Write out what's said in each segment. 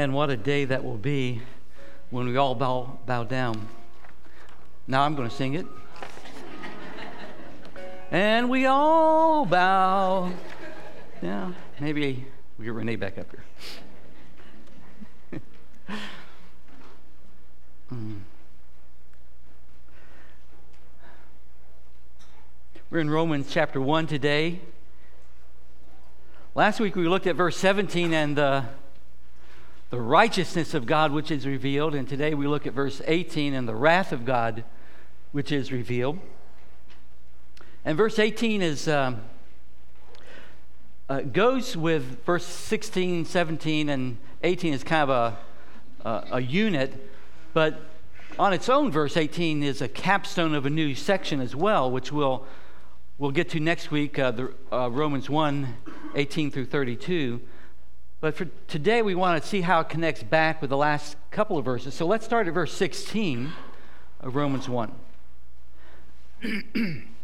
And what a day that will be when we all bow, bow down. Now I'm going to sing it. and we all bow. Yeah, maybe we get Renee back up here. mm. We're in Romans chapter 1 today. Last week we looked at verse 17 and the, the righteousness of God which is revealed, and today we look at verse 18 and the wrath of God which is revealed. And verse 18 is um, uh, goes with verse 16, 17, and 18 is kind of a, a, a unit, but on its own, verse 18 is a capstone of a new section as well, which we'll, we'll get to next week, uh, the, uh, Romans 1 18 through 32. But for today, we want to see how it connects back with the last couple of verses. So let's start at verse 16 of Romans 1.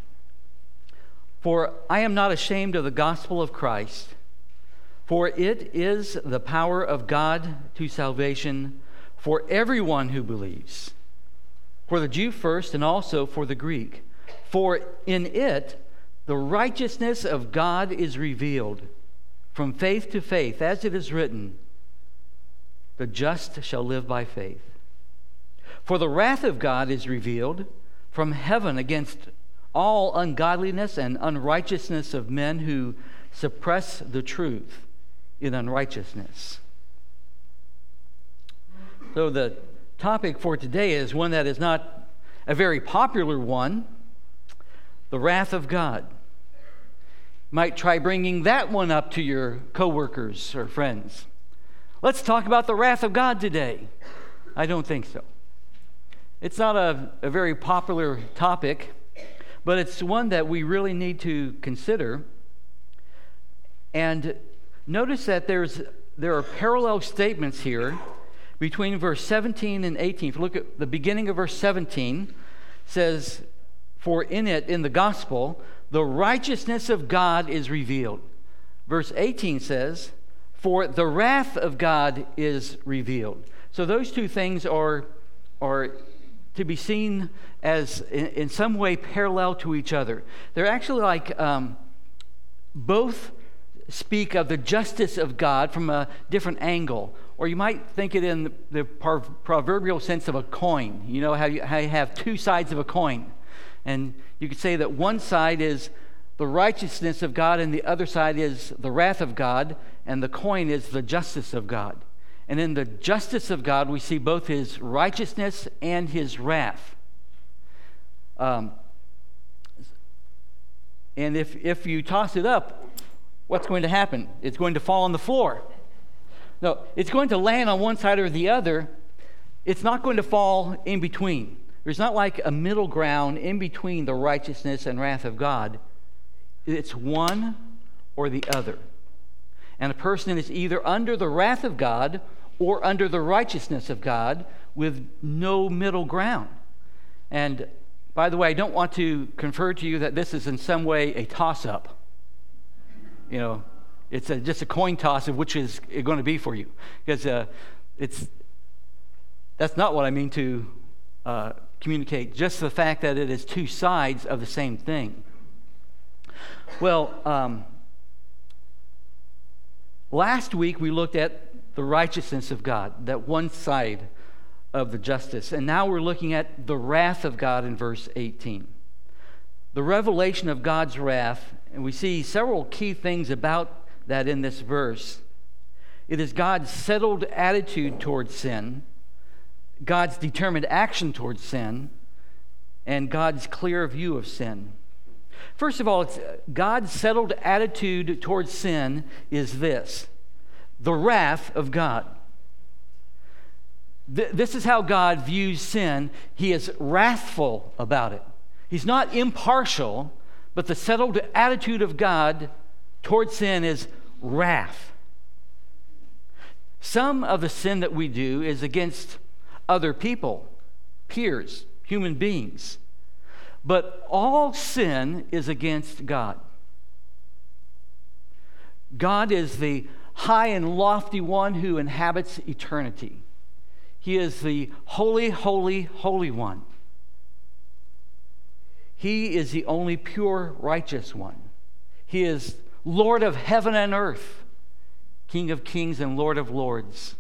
for I am not ashamed of the gospel of Christ, for it is the power of God to salvation for everyone who believes, for the Jew first and also for the Greek. For in it, the righteousness of God is revealed from faith to faith, as it is written, the just shall live by faith. For the wrath of God is revealed from heaven against all ungodliness and unrighteousness of men who suppress the truth in unrighteousness. So, the topic for today is one that is not a very popular one the wrath of God might try bringing that one up to your coworkers or friends. Let's talk about the wrath of God today. I don't think so. It's not a, a very popular topic, but it's one that we really need to consider. And notice that there's, there are parallel statements here between verse 17 and 18. If you look at the beginning of verse 17, says, For in it, in the gospel, the righteousness of God is revealed. Verse 18 says, For the wrath of God is revealed. So those two things are, are to be seen as in, in some way parallel to each other. They're actually like um, both speak of the justice of God from a different angle. Or you might think it in the proverbial sense of a coin. You know how you, how you have two sides of a coin. And you could say that one side is the righteousness of God, and the other side is the wrath of God, and the coin is the justice of God. And in the justice of God, we see both his righteousness and his wrath. Um, and if, if you toss it up, what's going to happen? It's going to fall on the floor. No, it's going to land on one side or the other. It's not going to fall in between. There's not like a middle ground in between the righteousness and wrath of God. It's one or the other. And a person is either under the wrath of God or under the righteousness of God with no middle ground. And by the way, I don't want to confer to you that this is in some way a toss up. You know, it's a, just a coin toss of which is going to be for you. Because uh, it's, that's not what I mean to uh, communicate, just the fact that it is two sides of the same thing. Well, um, last week we looked at the righteousness of God, that one side of the justice. And now we're looking at the wrath of God in verse 18. The revelation of God's wrath, and we see several key things about that in this verse. It is God's settled attitude towards sin God's determined action towards sin and God's clear view of sin. First of all, it's God's settled attitude towards sin is this the wrath of God. this is how God views sin. He is wrathful about it. He's not impartial, but the settled attitude of God towards sin is wrath. Some of the sin that we do is against other people, peers, human beings. But all sin is against God. God is the high and lofty one who inhabits eternity. He is the holy, holy, holy one. He is the only pure, righteous one. He is Lord of heaven and earth, King of kings and Lord of lords,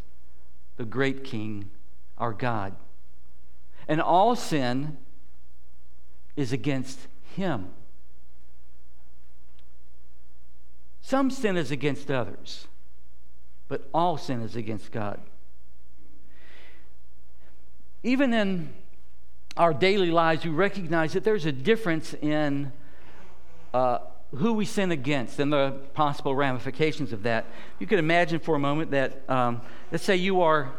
the great King, our God. And all sin is against him. Some sin is against others, but all sin is against God. Even in our daily lives, we recognize that there's a difference in uh, who we sin against and the possible ramifications of that. You could imagine for a moment that, um, let's say you are,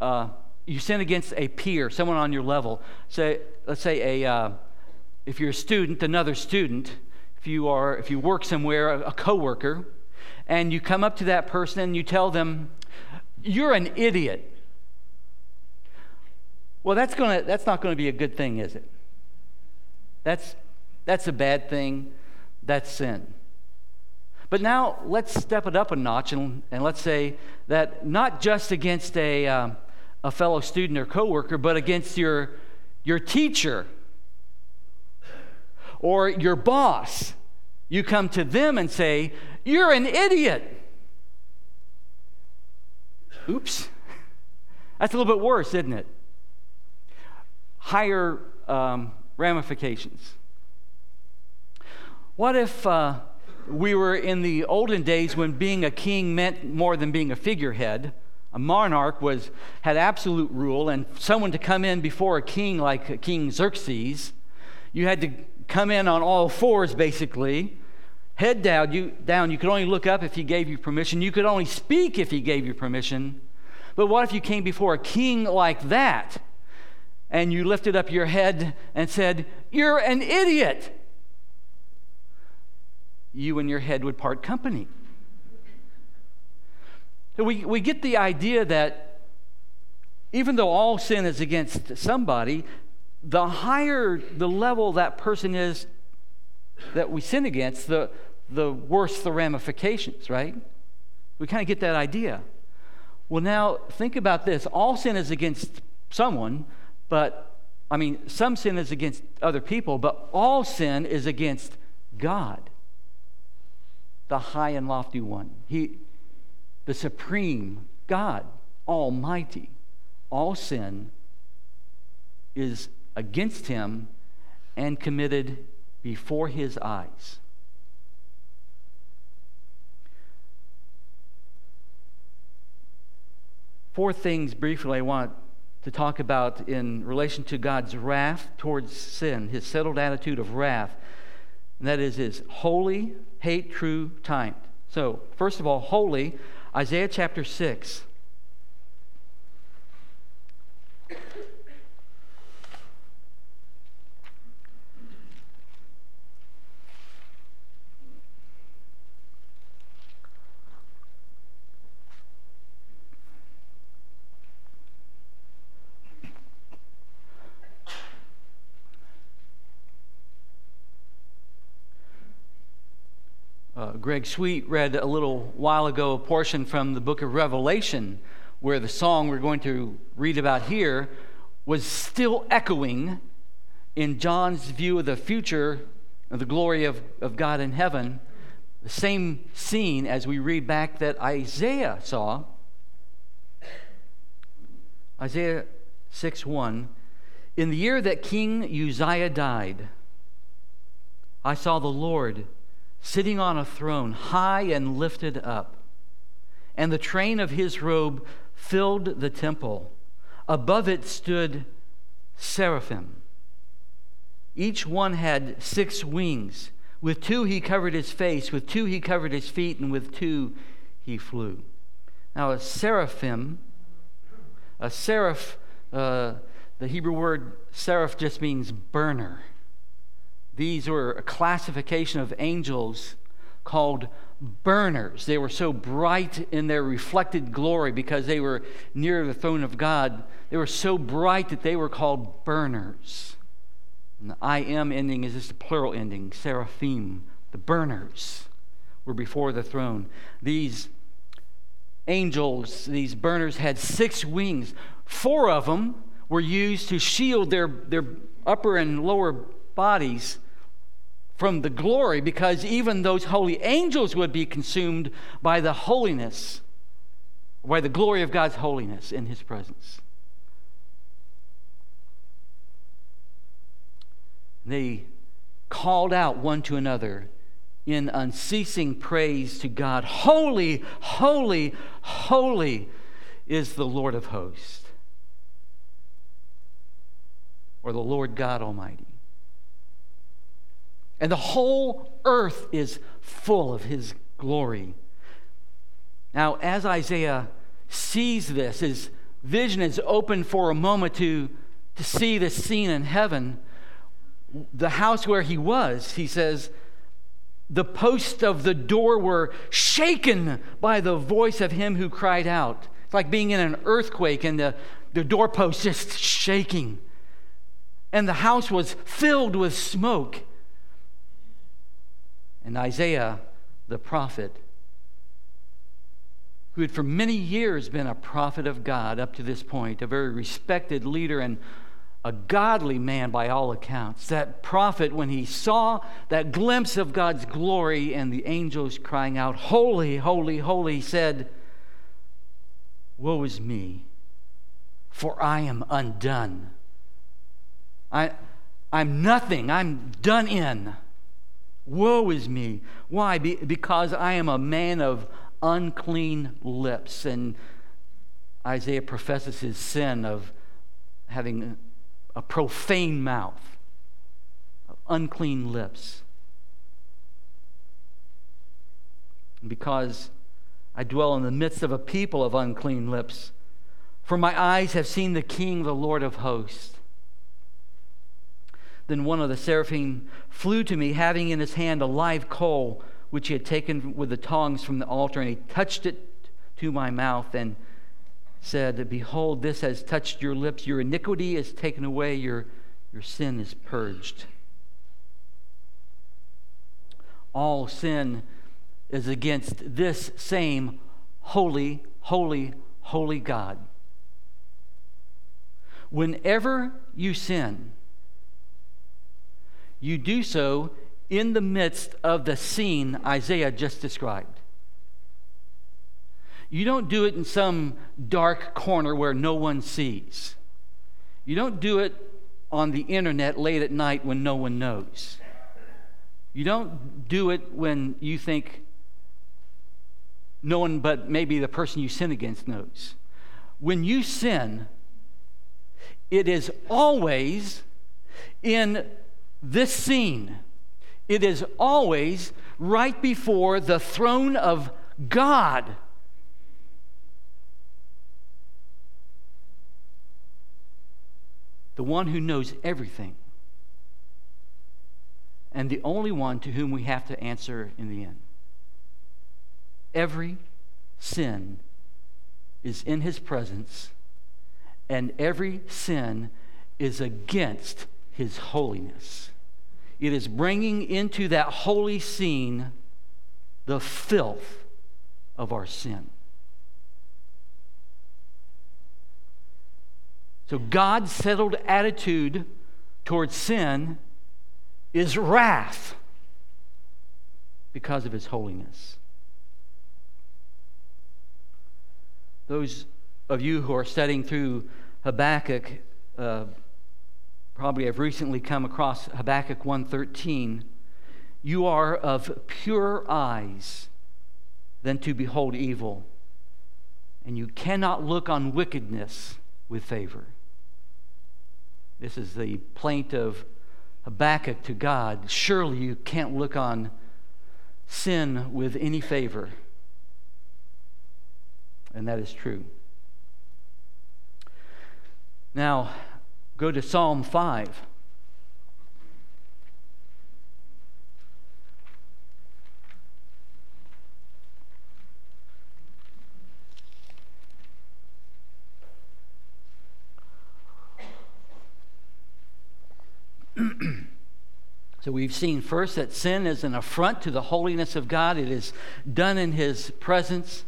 uh, you sin against a peer, someone on your level. Say, let's say a, uh, if you're a student, another student, if you are, if you work somewhere, a, a coworker, and you come up to that person and you tell them, "You're an idiot." Well, that's gonna, that's not going to be a good thing, is it? That's, that's a bad thing. That's sin. But now let's step it up a notch and, and let's say that not just against a, uh, a fellow student or coworker, but against your, your teacher or your boss. You come to them and say, You're an idiot. Oops. That's a little bit worse, isn't it? Higher um, ramifications. What if uh, we were in the olden days when being a king meant more than being a figurehead? A monarch was, had absolute rule, and someone to come in before a king like King Xerxes, you had to come in on all fours basically, head down. You, down. you could only look up if he gave you permission. You could only speak if he gave you permission. But what if you came before a king like that and you lifted up your head and said, You're an idiot? You and your head would part company. We, we get the idea that even though all sin is against somebody, the higher the level that person is that we sin against, the, the worse the ramifications, right? We kind of get that idea. Well, now think about this all sin is against someone, but I mean, some sin is against other people, but all sin is against God, the high and lofty one. He, the supreme God, Almighty. All sin is against him and committed before his eyes. Four things briefly I want to talk about in relation to God's wrath towards sin, his settled attitude of wrath. And that is his holy, hate true time. So, first of all, holy, Isaiah chapter 6. Greg Sweet read a little while ago a portion from the book of Revelation where the song we're going to read about here was still echoing in John's view of the future of the glory of, of God in heaven. The same scene as we read back that Isaiah saw. Isaiah 6 1. In the year that King Uzziah died, I saw the Lord sitting on a throne, high and lifted up. And the train of his robe filled the temple. Above it stood seraphim. Each one had six wings. With two he covered his face, with two he covered his feet, and with two he flew. Now, a seraphim, a seraph, uh, the Hebrew word seraph just means burner. These were a classification of angels called burners. They were so bright in their reflected glory because they were near the throne of God. They were so bright that they were called burners. And the I am ending is just a plural ending, seraphim. The burners were before the throne. These angels, these burners, had six wings. Four of them were used to shield their, their upper and lower bodies from the glory because even those holy angels would be consumed by the holiness, by the glory of God's holiness in his presence. They called out one to another in unceasing praise to God Holy, holy, holy is the Lord of hosts, or the Lord God Almighty. And the whole earth is full of his glory. Now, as Isaiah sees this, his vision is open for a moment to, to see this scene in heaven. The house where he was, he says, the posts of the door were shaken by the voice of him who cried out. It's like being in an earthquake and the, the doorpost just shaking. And the house was filled with smoke. And Isaiah, the prophet, who had for many years been a prophet of God up to this point, a very respected leader and a godly man by all accounts. That prophet, when he saw that glimpse of God's glory and the angels crying out, Holy, holy, holy, said, Woe is me, for I am undone. I, I'm nothing, I'm done in. Woe is me. Why? Be, because I am a man of unclean lips. And Isaiah professes his sin of having a profane mouth, of unclean lips. Because I dwell in the midst of a people of unclean lips, for my eyes have seen the King, the Lord of hosts. Then one of the seraphim flew to me, having in his hand a live coal, which he had taken with the tongs from the altar, and he touched it to my mouth and said, Behold, this has touched your lips. Your iniquity is taken away, your, your sin is purged. All sin is against this same holy, holy, holy God. Whenever you sin, you do so in the midst of the scene Isaiah just described. You don't do it in some dark corner where no one sees. You don't do it on the internet late at night when no one knows. You don't do it when you think no one but maybe the person you sin against knows. When you sin, it is always in this scene, it is always right before the throne of God. The one who knows everything. And the only one to whom we have to answer in the end. Every sin is in his presence, and every sin is against his holiness. It is bringing into that holy scene the filth of our sin. So, God's settled attitude towards sin is wrath because of his holiness. Those of you who are studying through Habakkuk, uh, probably have recently come across Habakkuk 1:13, you are of purer eyes than to behold evil, and you cannot look on wickedness with favor. This is the plaint of Habakkuk to God. Surely you can't look on sin with any favor. And that is true. Now, Go to Psalm 5. So we've seen first that sin is an affront to the holiness of God. It is done in His presence.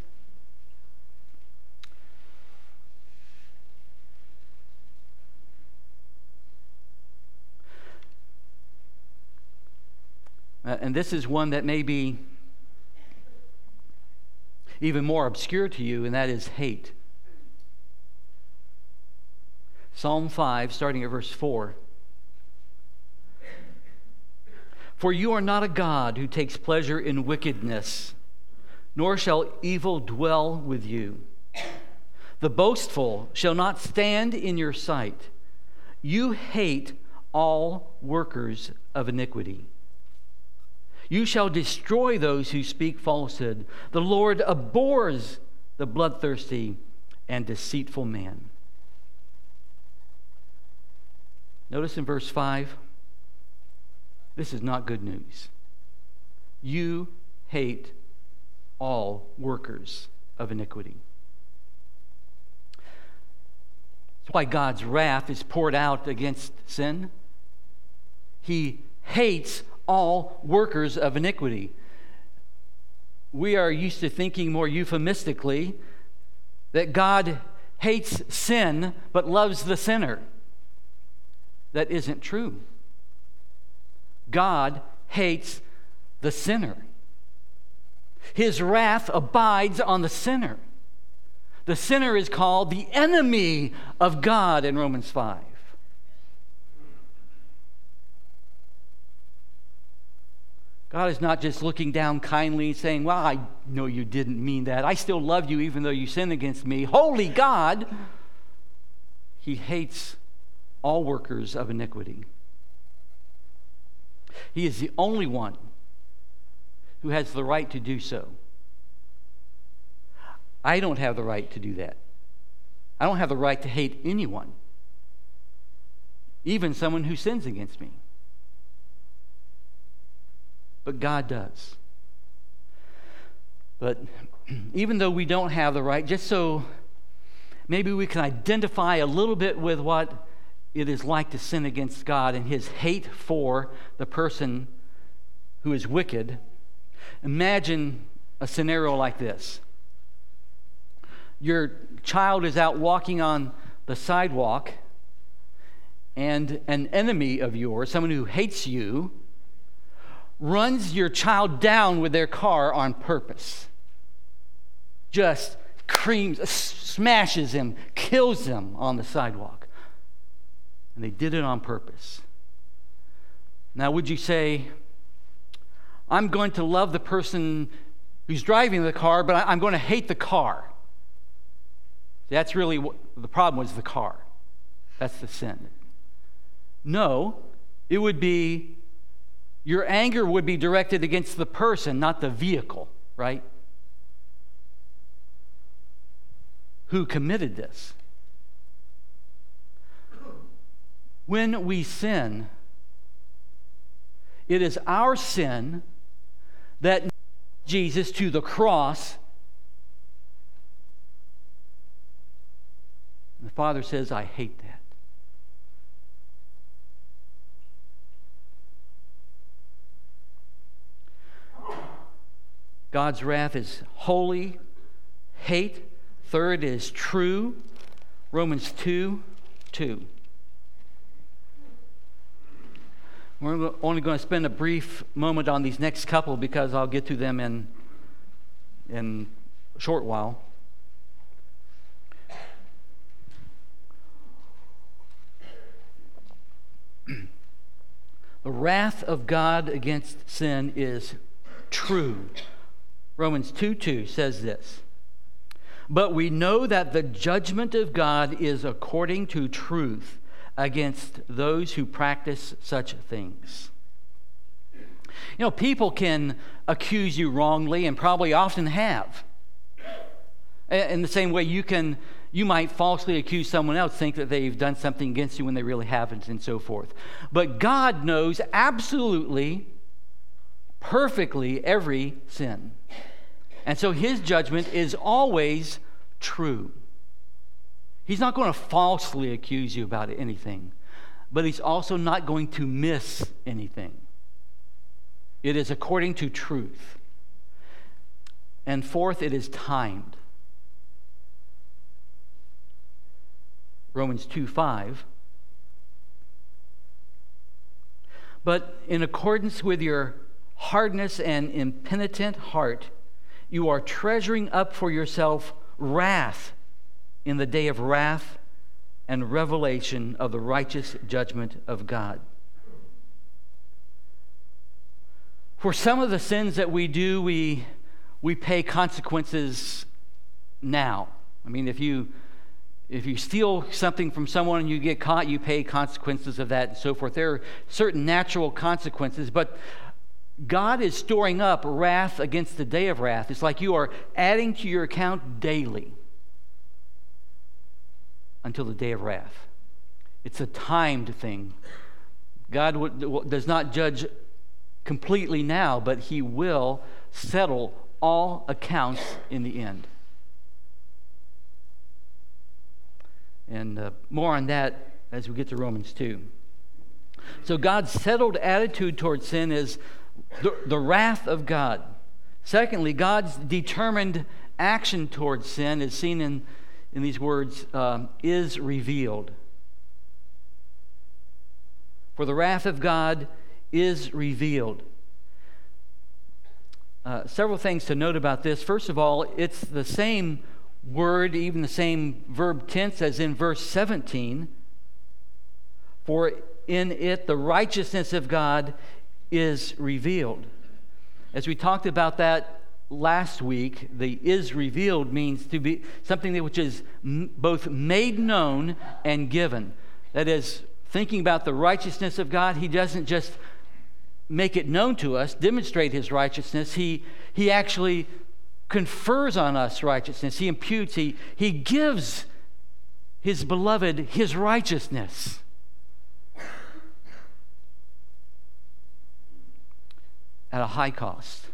Uh, and this is one that may be even more obscure to you, and that is hate. Psalm 5, starting at verse 4. For you are not a God who takes pleasure in wickedness, nor shall evil dwell with you. The boastful shall not stand in your sight. You hate all workers of iniquity. You shall destroy those who speak falsehood. The Lord abhors the bloodthirsty and deceitful man. Notice in verse 5 this is not good news. You hate all workers of iniquity. That's why God's wrath is poured out against sin. He hates all workers of iniquity. We are used to thinking more euphemistically that God hates sin but loves the sinner. That isn't true. God hates the sinner. His wrath abides on the sinner. The sinner is called the enemy of God in Romans 5. God is not just looking down kindly and saying, Well, I know you didn't mean that. I still love you even though you sin against me. Holy God! He hates all workers of iniquity. He is the only one who has the right to do so. I don't have the right to do that. I don't have the right to hate anyone, even someone who sins against me but God does. But even though we don't have the right, just so maybe we can identify a little bit with what it is like to sin against God and his hate for the person who is wicked, imagine a scenario like this. Your child is out walking on the sidewalk, and an enemy of yours, someone who hates you, runs your child down with their car on purpose. Just creams, uh, smashes him, kills him on the sidewalk. And they did it on purpose. Now, would you say, I'm going to love the person who's driving the car, but I'm going to hate the car? That's really what the problem was the car. That's the sin. No, it would be your anger would be directed against the person, not the vehicle, right? Who committed this? When we sin, it is our sin that Jesus to the cross. The Father says, I hate that. God's wrath is holy, hate. Third is true. Romans 2 2. We're only going to spend a brief moment on these next couple because I'll get to them in, in a short while. the wrath of God against sin is true. Romans 2 2 says this But we know that the judgment of God is according to truth against those who practice such things. You know, people can accuse you wrongly and probably often have. In the same way, you can you might falsely accuse someone else, think that they've done something against you when they really haven't, and so forth. But God knows absolutely, perfectly every sin. And so his judgment is always true. He's not going to falsely accuse you about anything, but he's also not going to miss anything. It is according to truth. And fourth, it is timed. Romans 2 5. But in accordance with your hardness and impenitent heart, you are treasuring up for yourself wrath in the day of wrath and revelation of the righteous judgment of God. For some of the sins that we do, we, we pay consequences now. I mean, if you if you steal something from someone and you get caught, you pay consequences of that and so forth. There are certain natural consequences, but God is storing up wrath against the day of wrath. It's like you are adding to your account daily until the day of wrath. It's a timed thing. God does not judge completely now, but He will settle all accounts in the end. And uh, more on that as we get to Romans 2. So, God's settled attitude towards sin is the, the wrath of God. Secondly, God's determined action towards sin is seen in, in these words um, is revealed. For the wrath of God is revealed. Uh, several things to note about this. First of all, it's the same word, even the same verb tense as in verse 17. For in it the righteousness of God is revealed. As we talked about that last week, the is revealed means to be something which is both made known and given. That is, thinking about the righteousness of God, He doesn't just make it known to us, demonstrate His righteousness, He, he actually confers on us righteousness. He imputes, he, he gives his beloved his righteousness. At a high cost.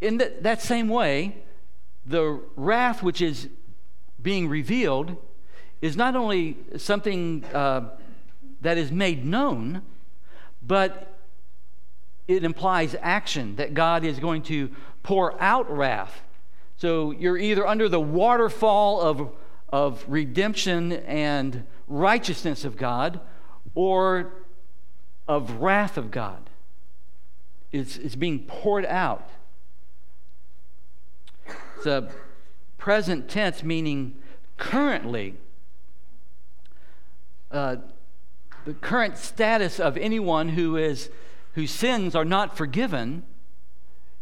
In that, same way, the wrath which is being revealed is not only something uh, that is made known, but it implies action that God is going to pour out wrath. So you're either under the waterfall of, of redemption and righteousness of God or of wrath of God. It's, it's being poured out. It's a present tense, meaning currently. Uh, the current status of anyone who is whose sins are not forgiven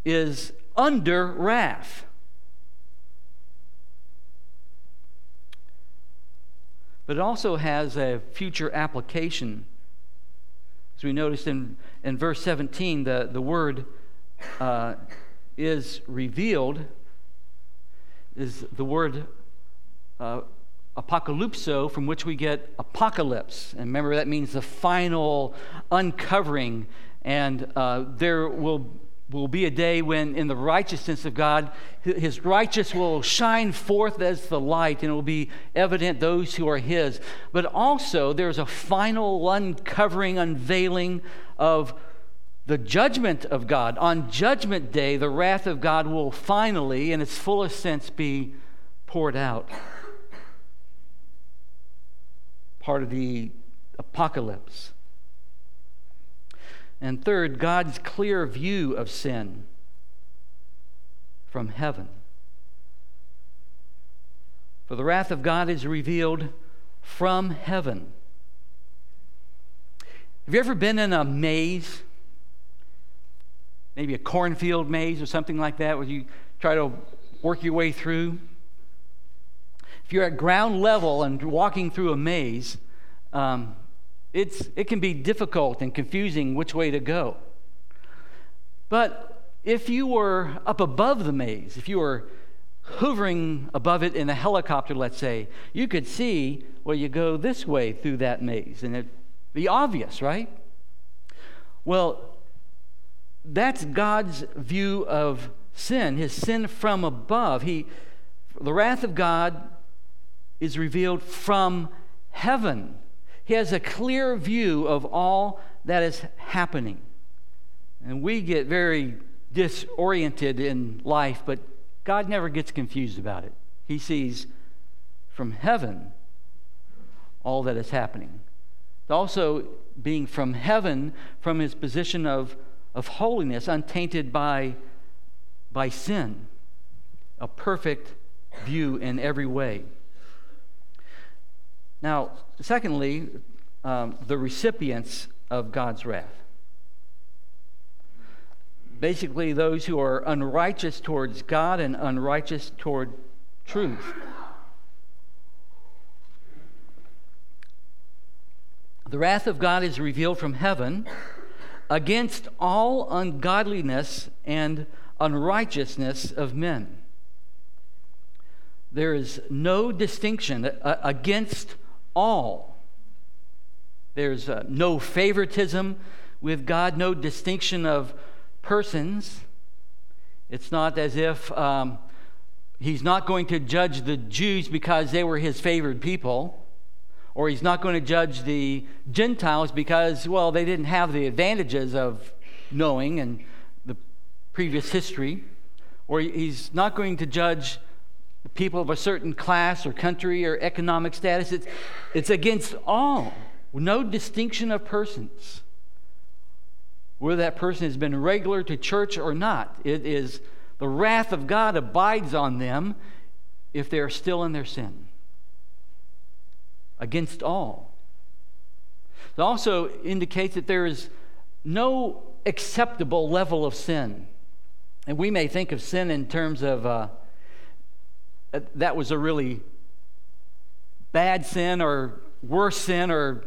is under wrath. But it also has a future application. As we noticed in, in verse 17, the, the word uh, is revealed, is the word uh, apocalypso, from which we get apocalypse. And remember, that means the final uncovering. And uh, there will will be a day when, in the righteousness of God, his righteous will shine forth as the light and it will be evident those who are his. But also, there's a final uncovering, unveiling of the judgment of God. On Judgment Day, the wrath of God will finally, in its fullest sense, be poured out. Part of the apocalypse. And third, God's clear view of sin from heaven. For the wrath of God is revealed from heaven. Have you ever been in a maze? Maybe a cornfield maze or something like that, where you try to work your way through? If you're at ground level and walking through a maze, um, it's, it can be difficult and confusing which way to go. But if you were up above the maze, if you were hovering above it in a helicopter, let's say, you could see, well, you go this way through that maze, and it'd be obvious, right? Well, that's God's view of sin, his sin from above. He, the wrath of God is revealed from heaven. He has a clear view of all that is happening. And we get very disoriented in life, but God never gets confused about it. He sees from heaven all that is happening. Also, being from heaven, from his position of, of holiness untainted by, by sin, a perfect view in every way. Now, secondly, um, the recipients of God's wrath. Basically, those who are unrighteous towards God and unrighteous toward truth. The wrath of God is revealed from heaven against all ungodliness and unrighteousness of men. There is no distinction uh, against all. There's uh, no favoritism with God, no distinction of persons. It's not as if um, He's not going to judge the Jews because they were His favored people or he's not going to judge the Gentiles because, well, they didn't have the advantages of knowing and the previous history, or he's not going to judge people of a certain class or country or economic status. It's, it's against all, no distinction of persons. Whether that person has been regular to church or not, it is the wrath of God abides on them if they are still in their sin against all. It also indicates that there is no acceptable level of sin. And we may think of sin in terms of uh, Uh, that was a really bad sin or worse sin or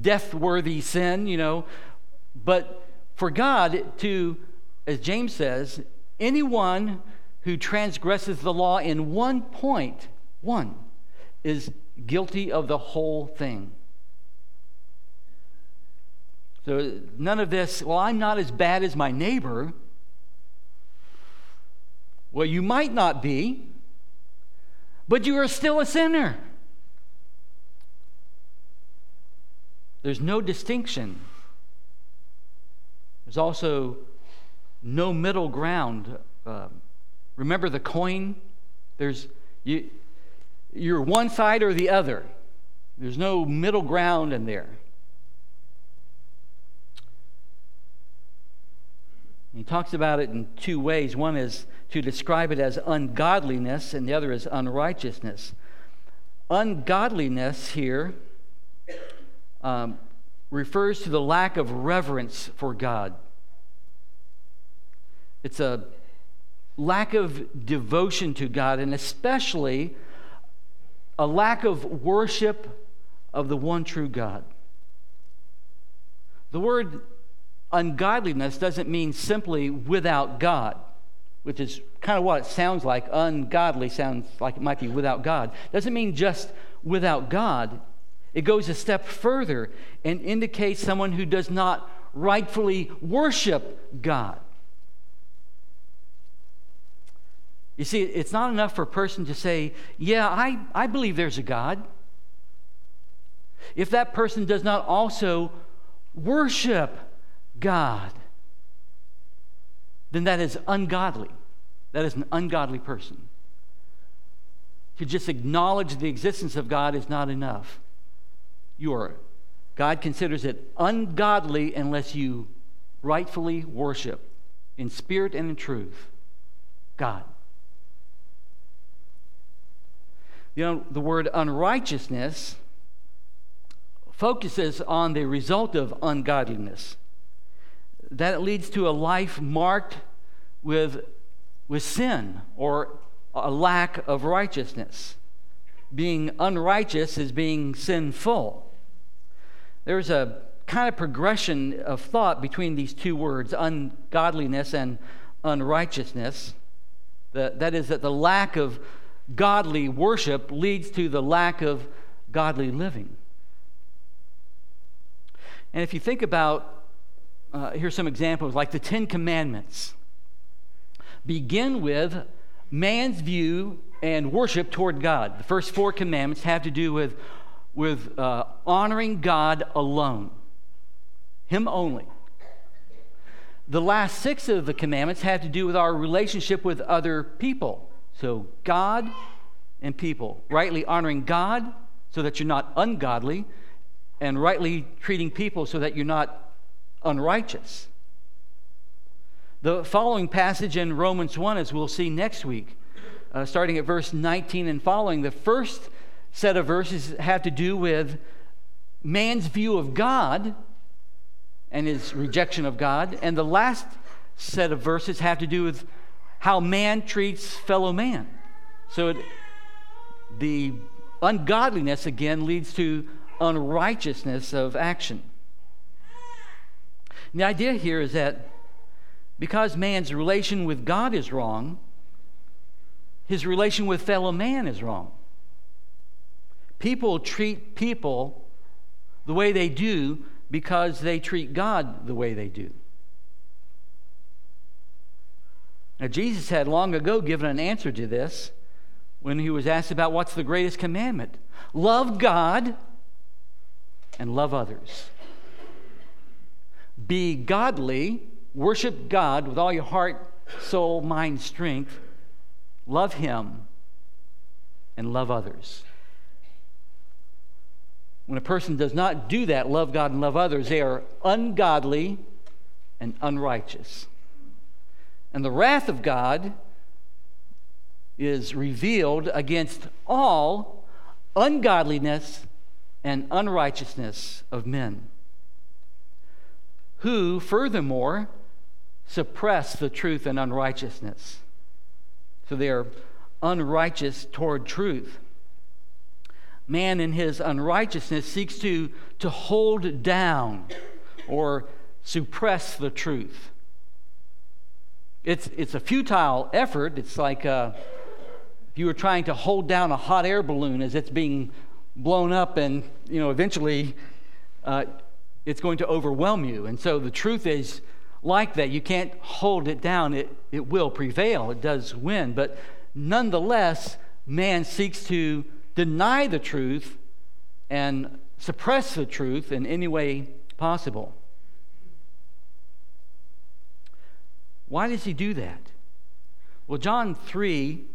death worthy sin, you know. But for God to, as James says, anyone who transgresses the law in one point, one, is guilty of the whole thing. So none of this, well, I'm not as bad as my neighbor. Well, you might not be, but you are still a sinner. There's no distinction. There's also no middle ground. Uh, remember the coin? There's you, you're one side or the other. There's no middle ground in there. He talks about it in two ways. One is to describe it as ungodliness, and the other is unrighteousness. Ungodliness here um, refers to the lack of reverence for God. It's a lack of devotion to God, and especially a lack of worship of the one true God. The word ungodliness doesn't mean simply without God, which is kind of what it sounds like. Ungodly sounds like it might be without God. Doesn't mean just without God. It goes a step further and indicates someone who does not rightfully worship God. You see, it's not enough for a person to say, Yeah, I, I believe there's a God. If that person does not also worship God, then that is ungodly. That is an ungodly person. To just acknowledge the existence of God is not enough. You are, God considers it ungodly unless you rightfully worship in spirit and in truth God. You know, the word unrighteousness focuses on the result of ungodliness. That it leads to a life marked with, with sin or a lack of righteousness. Being unrighteous is being sinful. There's a kind of progression of thought between these two words, ungodliness and unrighteousness. The, that is, that the lack of godly worship leads to the lack of godly living. And if you think about, uh, here's some examples like the Ten Commandments begin with man's view and worship toward God. The first four commandments have to do with, with uh, honoring God alone, Him only. The last six of the commandments have to do with our relationship with other people. So, God and people, rightly honoring God so that you're not ungodly, and rightly treating people so that you're not unrighteous. The following passage in Romans 1, as we'll see next week, uh, starting at verse 19 and following, the first set of verses have to do with man's view of God and his rejection of God, and the last set of verses have to do with how man treats fellow man. So it, the ungodliness again leads to unrighteousness of action. And the idea here is that because man's relation with God is wrong, his relation with fellow man is wrong. People treat people the way they do because they treat God the way they do. Now, Jesus had long ago given an answer to this when he was asked about what's the greatest commandment love God and love others. Be godly, worship God with all your heart, soul, mind, strength, love Him, and love others. When a person does not do that, love God and love others, they are ungodly and unrighteous. And the wrath of God is revealed against all ungodliness and unrighteousness of men, who, furthermore, suppress the truth and unrighteousness. So they are unrighteous toward truth. Man, in his unrighteousness, seeks to, to hold down or suppress the truth. It's, it's a futile effort. It's like uh, if you were trying to hold down a hot air balloon as it's being blown up, and you know, eventually uh, it's going to overwhelm you. And so the truth is like that. You can't hold it down, it, it will prevail, it does win. But nonetheless, man seeks to deny the truth and suppress the truth in any way possible. Why does he do that? Well, John 3,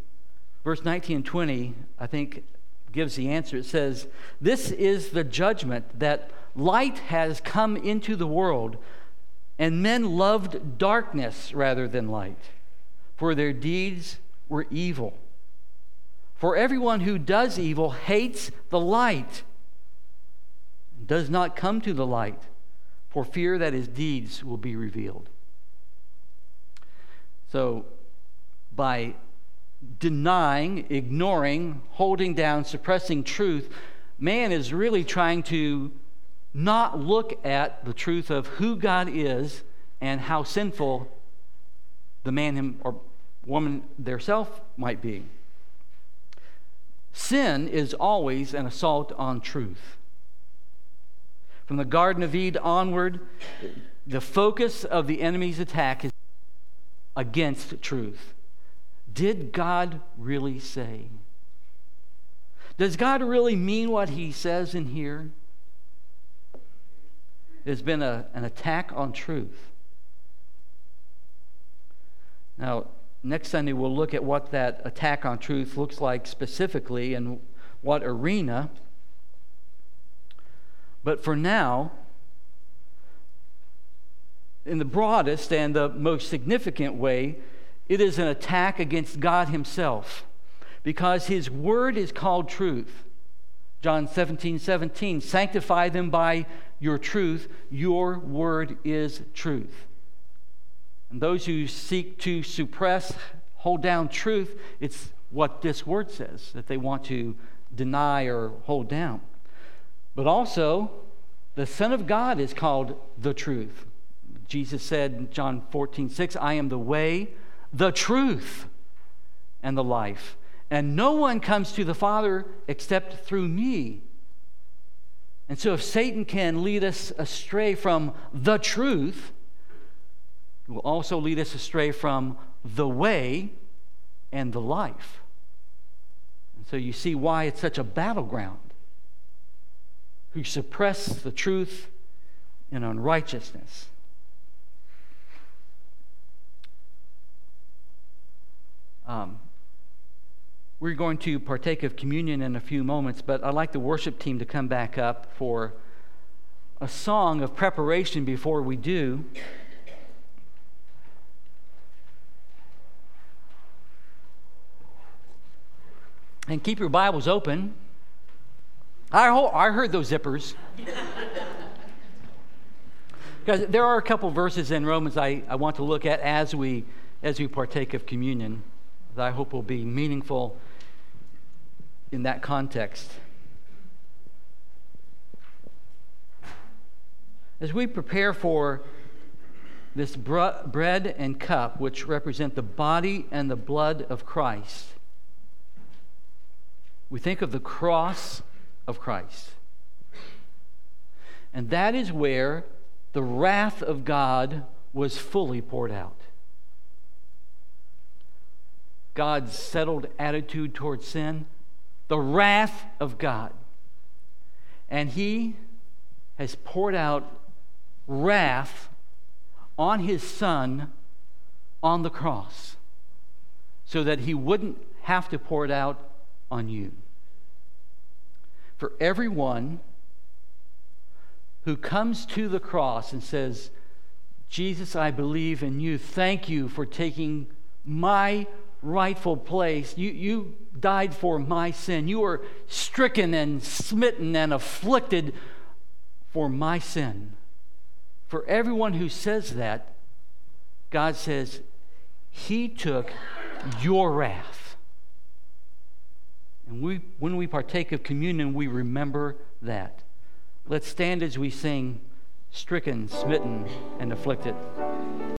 verse 19 and 20, I think gives the answer. It says, This is the judgment that light has come into the world, and men loved darkness rather than light, for their deeds were evil. For everyone who does evil hates the light, does not come to the light, for fear that his deeds will be revealed. So, by denying, ignoring, holding down, suppressing truth, man is really trying to not look at the truth of who God is and how sinful the man him, or woman theirself might be. Sin is always an assault on truth. From the Garden of Eden onward, the focus of the enemy's attack is against truth. Did God really say? Does God really mean what he says in here? There's been a, an attack on truth. Now, next Sunday we'll look at what that attack on truth looks like specifically and what arena. But for now, in the broadest and the most significant way, it is an attack against God Himself because His Word is called truth. John 17, 17, sanctify them by your truth. Your word is truth. And those who seek to suppress, hold down truth, it's what this word says that they want to deny or hold down. But also, the Son of God is called the truth. Jesus said in John 14, 6, I am the way, the truth, and the life. And no one comes to the Father except through me. And so, if Satan can lead us astray from the truth, he will also lead us astray from the way and the life. And so, you see why it's such a battleground. Who suppress the truth in unrighteousness. Um, we're going to partake of communion in a few moments, but I'd like the worship team to come back up for a song of preparation before we do. And keep your Bibles open. I, ho- I heard those zippers. Because there are a couple verses in Romans I, I want to look at as we, as we partake of communion that I hope will be meaningful in that context. As we prepare for this br- bread and cup, which represent the body and the blood of Christ, we think of the cross of Christ. And that is where the wrath of God was fully poured out. God's settled attitude toward sin, the wrath of God. And He has poured out wrath on His Son on the cross so that He wouldn't have to pour it out on you. For everyone who comes to the cross and says, Jesus, I believe in you. Thank you for taking my rightful place. You, you died for my sin. You were stricken and smitten and afflicted for my sin. For everyone who says that, God says, He took your wrath. And we, when we partake of communion, we remember that. Let's stand as we sing, stricken, smitten, and afflicted.